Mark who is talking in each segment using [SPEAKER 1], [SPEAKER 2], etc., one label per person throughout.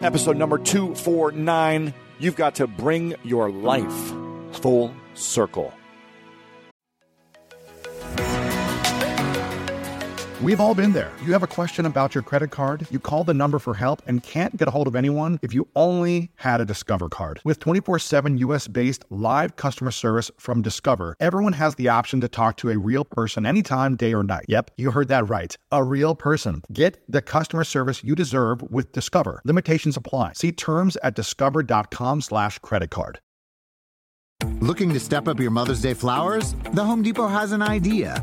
[SPEAKER 1] episode number 249. You've got to bring your life full circle.
[SPEAKER 2] We've all been there. You have a question about your credit card, you call the number for help and can't get a hold of anyone if you only had a Discover card. With 24 7 US based live customer service from Discover, everyone has the option to talk to a real person anytime, day or night. Yep, you heard that right. A real person. Get the customer service you deserve with Discover. Limitations apply. See terms at discover.com slash credit card.
[SPEAKER 3] Looking to step up your Mother's Day flowers? The Home Depot has an idea.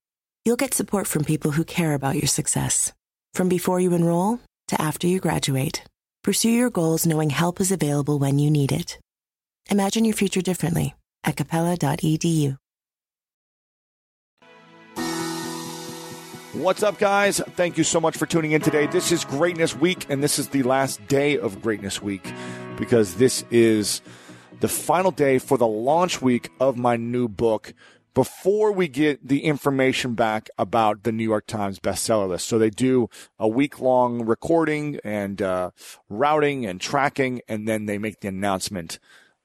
[SPEAKER 4] you'll get support from people who care about your success. From before you enroll to after you graduate, pursue your goals knowing help is available when you need it. Imagine your future differently at capella.edu.
[SPEAKER 1] What's up, guys? Thank you so much for tuning in today. This is Greatness Week, and this is the last day of Greatness Week because this is the final day for the launch week of my new book before we get the information back about the New York Times bestseller list. So they do a week long recording and uh, routing and tracking, and then they make the announcement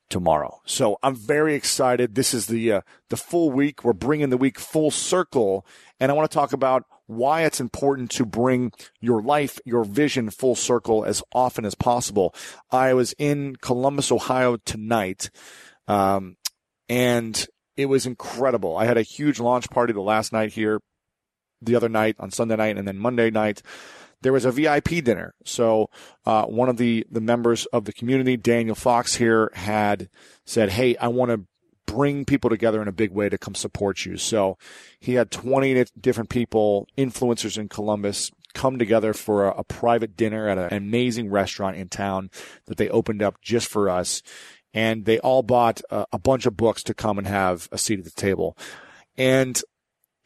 [SPEAKER 1] tomorrow. So I'm very excited. This is the uh, the full week. We're bringing the week full circle, and I want to talk about why it's important to bring your life, your vision full circle as often as possible. I was in Columbus, Ohio tonight, um, and it was incredible. I had a huge launch party the last night here, the other night on Sunday night, and then Monday night. There was a VIP dinner. So, uh, one of the, the members of the community, Daniel Fox here, had said, Hey, I want to bring people together in a big way to come support you. So he had 20 different people, influencers in Columbus, come together for a, a private dinner at an amazing restaurant in town that they opened up just for us. And they all bought a, a bunch of books to come and have a seat at the table. And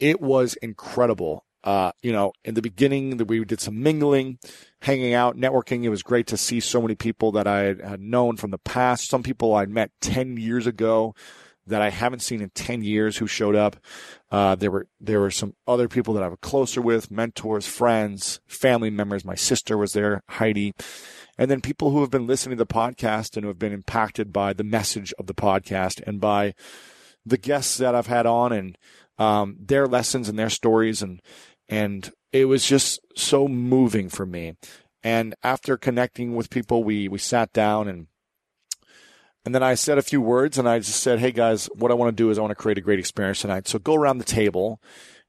[SPEAKER 1] it was incredible. Uh, you know, in the beginning, that we did some mingling, hanging out, networking. It was great to see so many people that I had known from the past. Some people I met 10 years ago that I haven't seen in 10 years who showed up. Uh, there were, there were some other people that I was closer with, mentors, friends, family members. My sister was there, Heidi. And then people who have been listening to the podcast and who have been impacted by the message of the podcast and by the guests that I've had on and, um, their lessons and their stories. And, and it was just so moving for me. And after connecting with people, we, we sat down and and then I said a few words and I just said, Hey guys, what I want to do is I want to create a great experience tonight. So go around the table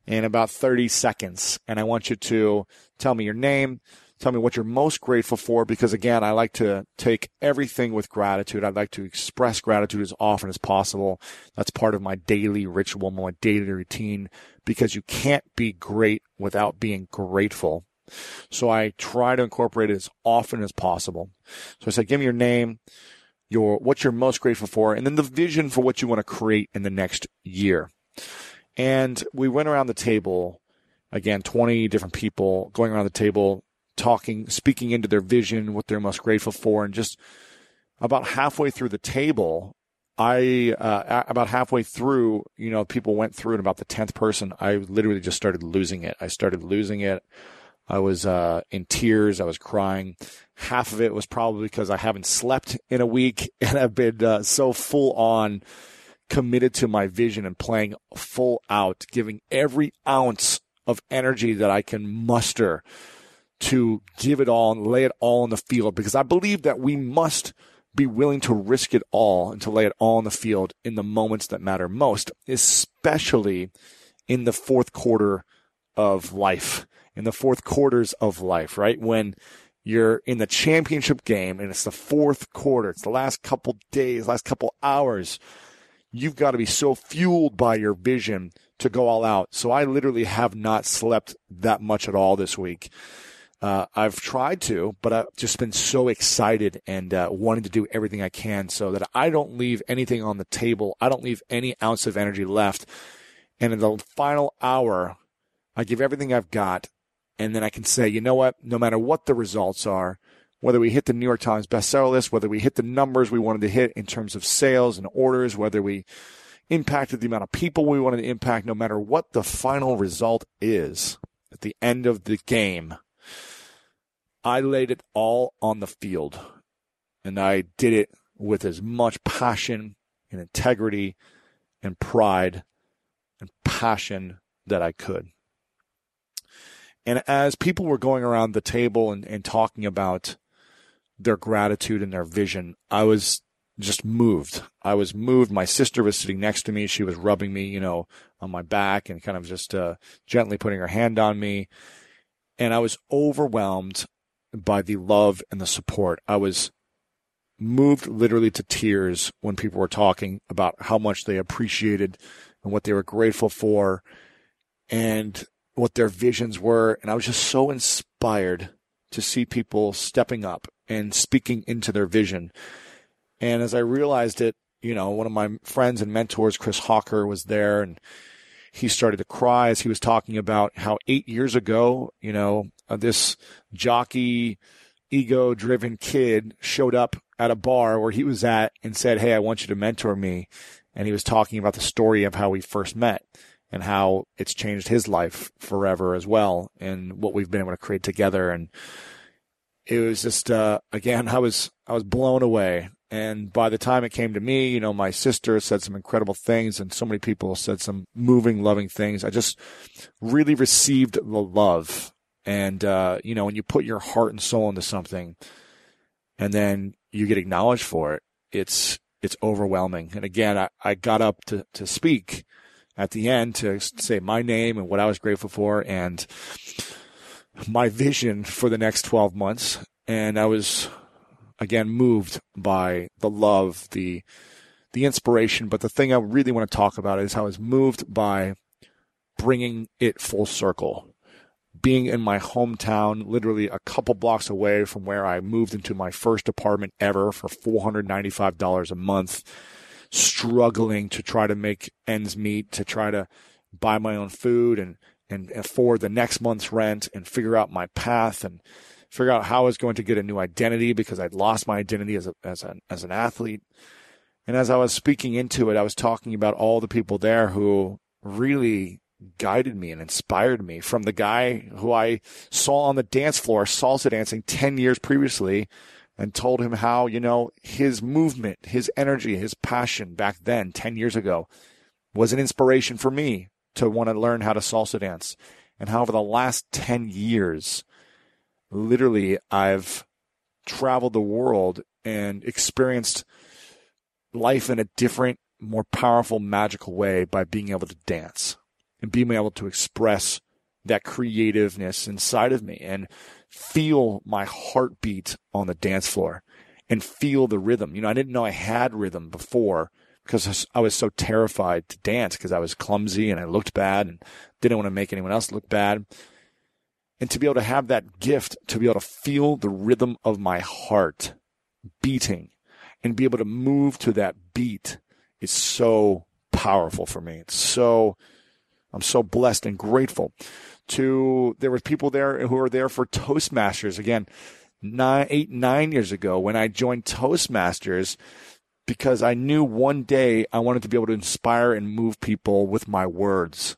[SPEAKER 1] in about 30 seconds and I want you to tell me your name, tell me what you're most grateful for because again, I like to take everything with gratitude. I'd like to express gratitude as often as possible. That's part of my daily ritual, my daily routine because you can't be great without being grateful. So I try to incorporate it as often as possible. So I said, give me your name, your what you're most grateful for, and then the vision for what you want to create in the next year. And we went around the table, again, 20 different people going around the table, talking, speaking into their vision, what they're most grateful for, and just about halfway through the table, I uh, about halfway through, you know, people went through, and about the tenth person, I literally just started losing it. I started losing it. I was uh, in tears. I was crying. Half of it was probably because I haven't slept in a week and I've been uh, so full on committed to my vision and playing full out, giving every ounce of energy that I can muster to give it all and lay it all on the field because I believe that we must be willing to risk it all and to lay it all on the field in the moments that matter most, especially in the fourth quarter of life in the fourth quarters of life, right? When you're in the championship game and it's the fourth quarter, it's the last couple days, last couple hours. You've got to be so fueled by your vision to go all out. So I literally have not slept that much at all this week. Uh, I've tried to, but I've just been so excited and uh, wanting to do everything I can so that I don't leave anything on the table. I don't leave any ounce of energy left. And in the final hour, I give everything I've got. And then I can say, you know what? No matter what the results are, whether we hit the New York Times bestseller list, whether we hit the numbers we wanted to hit in terms of sales and orders, whether we impacted the amount of people we wanted to impact, no matter what the final result is at the end of the game, I laid it all on the field and I did it with as much passion and integrity and pride and passion that I could. And as people were going around the table and, and talking about their gratitude and their vision, I was just moved. I was moved. My sister was sitting next to me. She was rubbing me, you know, on my back and kind of just uh, gently putting her hand on me. And I was overwhelmed by the love and the support. I was moved literally to tears when people were talking about how much they appreciated and what they were grateful for and what their visions were. And I was just so inspired to see people stepping up and speaking into their vision. And as I realized it, you know, one of my friends and mentors, Chris Hawker, was there and he started to cry as he was talking about how eight years ago, you know, uh, this jockey, ego driven kid showed up at a bar where he was at and said, Hey, I want you to mentor me. And he was talking about the story of how we first met and how it's changed his life forever as well and what we've been able to create together. And it was just, uh, again, I was, I was blown away. And by the time it came to me, you know, my sister said some incredible things and so many people said some moving, loving things. I just really received the love. And, uh, you know, when you put your heart and soul into something and then you get acknowledged for it, it's, it's overwhelming. And again, I, I got up to, to speak at the end to say my name and what I was grateful for and my vision for the next 12 months. And I was again moved by the love, the the inspiration. But the thing I really want to talk about is how I was moved by bringing it full circle. Being in my hometown, literally a couple blocks away from where I moved into my first apartment ever for $495 a month, struggling to try to make ends meet, to try to buy my own food and, and afford the next month's rent and figure out my path and figure out how I was going to get a new identity because I'd lost my identity as a, as an as an athlete. And as I was speaking into it, I was talking about all the people there who really guided me and inspired me from the guy who I saw on the dance floor salsa dancing 10 years previously and told him how, you know, his movement, his energy, his passion back then, 10 years ago, was an inspiration for me to want to learn how to salsa dance. And how over the last 10 years, literally I've traveled the world and experienced life in a different, more powerful, magical way by being able to dance and being able to express that creativeness inside of me and feel my heartbeat on the dance floor and feel the rhythm. You know, I didn't know I had rhythm before because I was so terrified to dance because I was clumsy and I looked bad and didn't want to make anyone else look bad and to be able to have that gift to be able to feel the rhythm of my heart beating and be able to move to that beat is so powerful for me. It's so, I'm so blessed and grateful to, there were people there who were there for Toastmasters again, nine, eight, nine years ago when I joined Toastmasters because I knew one day I wanted to be able to inspire and move people with my words.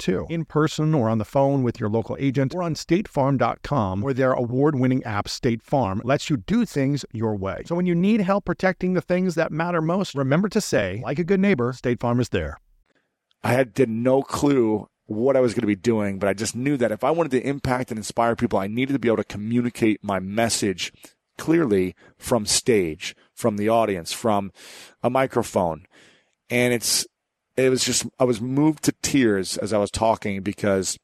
[SPEAKER 2] too, in person or on the phone with your local agent or on statefarm.com, where their award winning app, State Farm, lets you do things your way. So when you need help protecting the things that matter most, remember to say, like a good neighbor, State Farm is there.
[SPEAKER 1] I had did no clue what I was going to be doing, but I just knew that if I wanted to impact and inspire people, I needed to be able to communicate my message clearly from stage, from the audience, from a microphone. And it's it was just I was moved to tears as I was talking because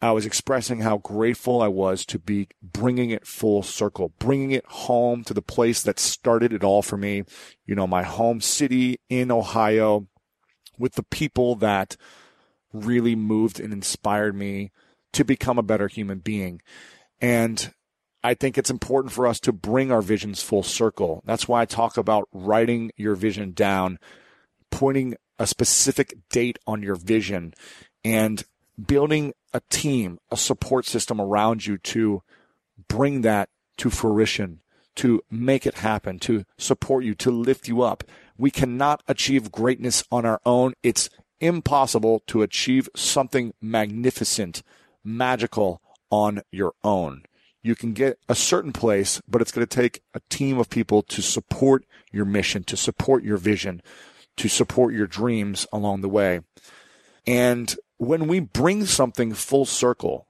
[SPEAKER 1] I was expressing how grateful I was to be bringing it full circle, bringing it home to the place that started it all for me. You know, my home city in Ohio with the people that really moved and inspired me to become a better human being. And I think it's important for us to bring our visions full circle. That's why I talk about writing your vision down, pointing a specific date on your vision and building a team, a support system around you to bring that to fruition, to make it happen, to support you, to lift you up. We cannot achieve greatness on our own. It's impossible to achieve something magnificent, magical on your own. You can get a certain place, but it's going to take a team of people to support your mission, to support your vision, to support your dreams along the way. And when we bring something full circle,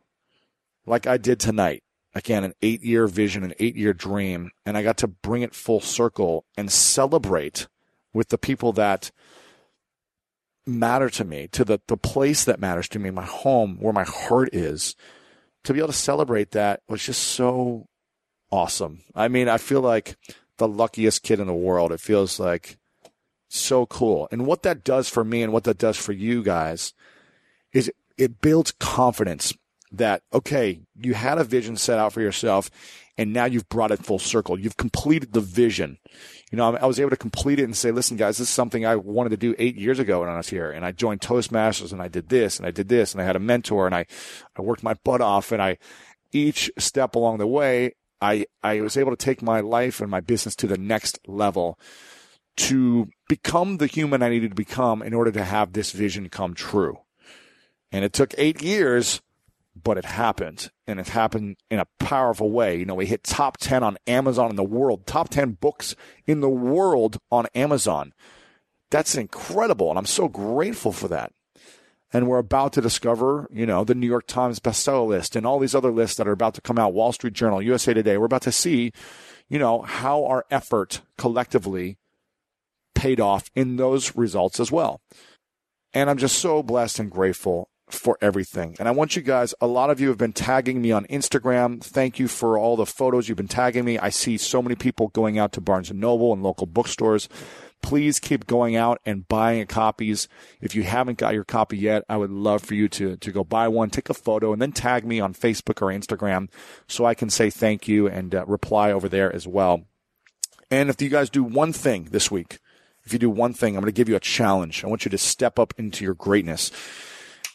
[SPEAKER 1] like I did tonight, again, an eight year vision, an eight year dream, and I got to bring it full circle and celebrate with the people that matter to me, to the, the place that matters to me, my home, where my heart is, to be able to celebrate that was just so awesome. I mean, I feel like the luckiest kid in the world. It feels like so cool. And what that does for me and what that does for you guys is it builds confidence that, okay, you had a vision set out for yourself and now you've brought it full circle. You've completed the vision. You know, I was able to complete it and say, listen, guys, this is something I wanted to do eight years ago when I was here. And I joined Toastmasters and I did this and I did this and I had a mentor and I, I worked my butt off and I, each step along the way, I, I was able to take my life and my business to the next level to become the human I needed to become in order to have this vision come true. And it took eight years, but it happened. And it happened in a powerful way. You know, we hit top 10 on Amazon in the world, top 10 books in the world on Amazon. That's incredible. And I'm so grateful for that. And we're about to discover, you know, the New York Times bestseller list and all these other lists that are about to come out, Wall Street Journal, USA Today. We're about to see, you know, how our effort collectively paid off in those results as well. And I'm just so blessed and grateful for everything. And I want you guys, a lot of you have been tagging me on Instagram. Thank you for all the photos you've been tagging me. I see so many people going out to Barnes and Noble and local bookstores. Please keep going out and buying copies. If you haven't got your copy yet, I would love for you to, to go buy one, take a photo, and then tag me on Facebook or Instagram so I can say thank you and uh, reply over there as well. And if you guys do one thing this week, if you do one thing, I'm going to give you a challenge. I want you to step up into your greatness.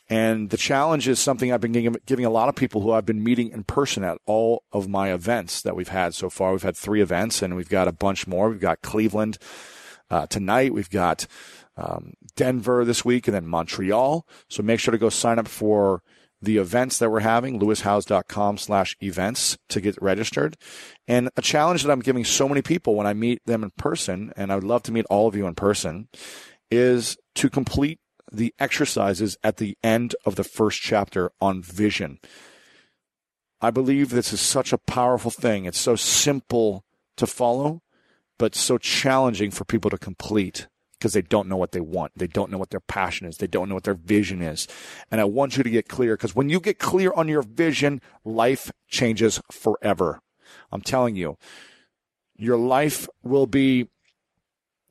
[SPEAKER 1] And the challenge is something I've been giving, a lot of people who I've been meeting in person at all of my events that we've had so far. We've had three events and we've got a bunch more. We've got Cleveland uh, tonight. We've got um, Denver this week and then Montreal. So make sure to go sign up for the events that we're having, lewishowes.com slash events to get registered. And a challenge that I'm giving so many people when I meet them in person, and I would love to meet all of you in person, is to complete the exercises at the end of the first chapter on vision. I believe this is such a powerful thing. It's so simple to follow, but so challenging for people to complete because they don't know what they want. They don't know what their passion is. They don't know what their vision is. And I want you to get clear because when you get clear on your vision, life changes forever. I'm telling you, your life will be,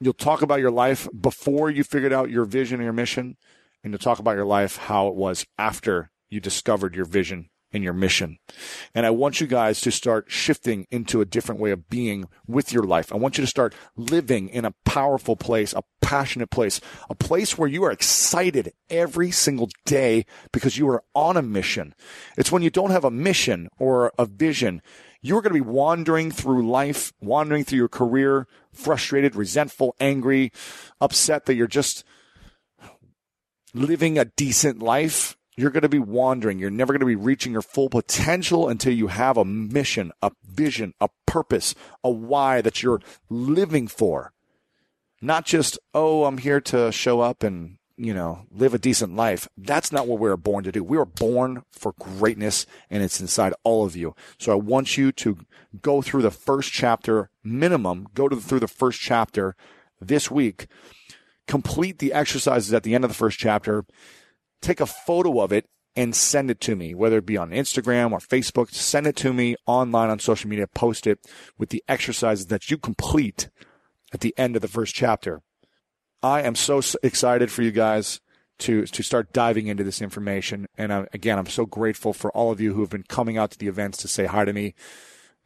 [SPEAKER 1] you'll talk about your life before you figured out your vision and your mission. And you'll talk about your life, how it was after you discovered your vision in your mission. And I want you guys to start shifting into a different way of being with your life. I want you to start living in a powerful place, a passionate place, a place where you are excited every single day because you are on a mission. It's when you don't have a mission or a vision, you're going to be wandering through life, wandering through your career, frustrated, resentful, angry, upset that you're just living a decent life you're going to be wandering. You're never going to be reaching your full potential until you have a mission, a vision, a purpose, a why that you're living for. Not just, oh, I'm here to show up and, you know, live a decent life. That's not what we were born to do. We were born for greatness and it's inside all of you. So I want you to go through the first chapter minimum, go to the, through the first chapter this week, complete the exercises at the end of the first chapter take a photo of it and send it to me, whether it be on Instagram or Facebook. Send it to me online on social media. Post it with the exercises that you complete at the end of the first chapter. I am so excited for you guys to to start diving into this information. And I, again, I'm so grateful for all of you who have been coming out to the events to say hi to me.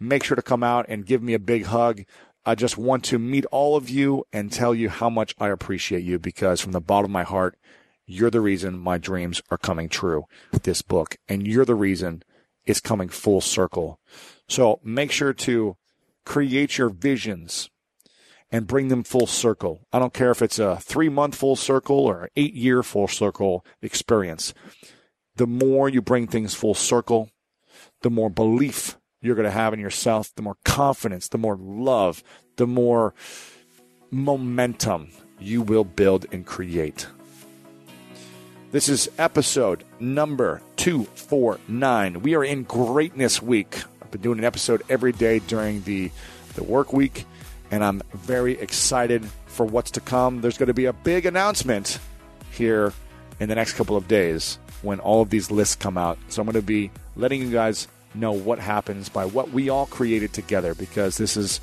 [SPEAKER 1] Make sure to come out and give me a big hug. I just want to meet all of you and tell you how much I appreciate you because from the bottom of my heart, you're the reason my dreams are coming true with this book, and you're the reason it's coming full circle. So make sure to create your visions and bring them full circle. I don't care if it's a three month full circle or eight year full circle experience. The more you bring things full circle, the more belief you're going to have in yourself, the more confidence, the more love, the more momentum you will build and create. This is episode number 249. We are in Greatness Week. I've been doing an episode every day during the, the work week, and I'm very excited for what's to come. There's going to be a big announcement here in the next couple of days when all of these lists come out. So I'm going to be letting you guys know what happens by what we all created together because this is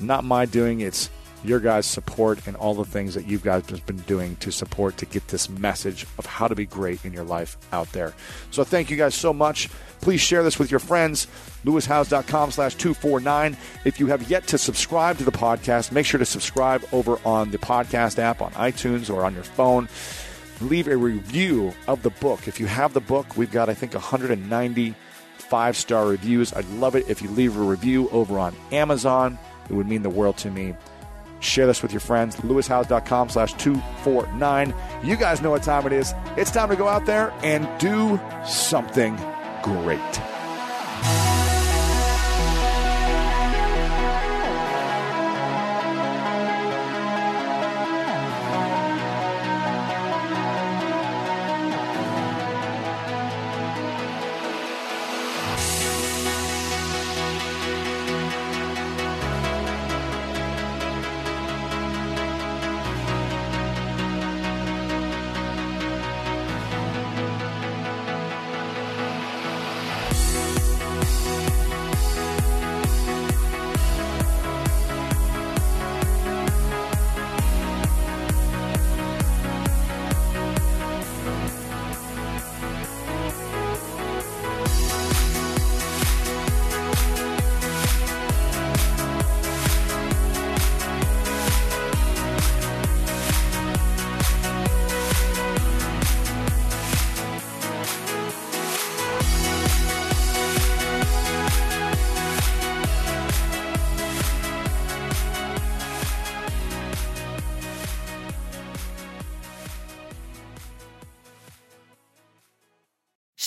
[SPEAKER 1] not my doing, it's your guys' support and all the things that you guys have been doing to support to get this message of how to be great in your life out there. So thank you guys so much. Please share this with your friends. lewishowes.com slash 249. If you have yet to subscribe to the podcast, make sure to subscribe over on the podcast app on iTunes or on your phone. Leave a review of the book. If you have the book, we've got, I think, 190 five star reviews. I'd love it if you leave a review over on Amazon. It would mean the world to me. Share this with your friends. LewisHowes.com slash 249. You guys know what time it is. It's time to go out there and do something great.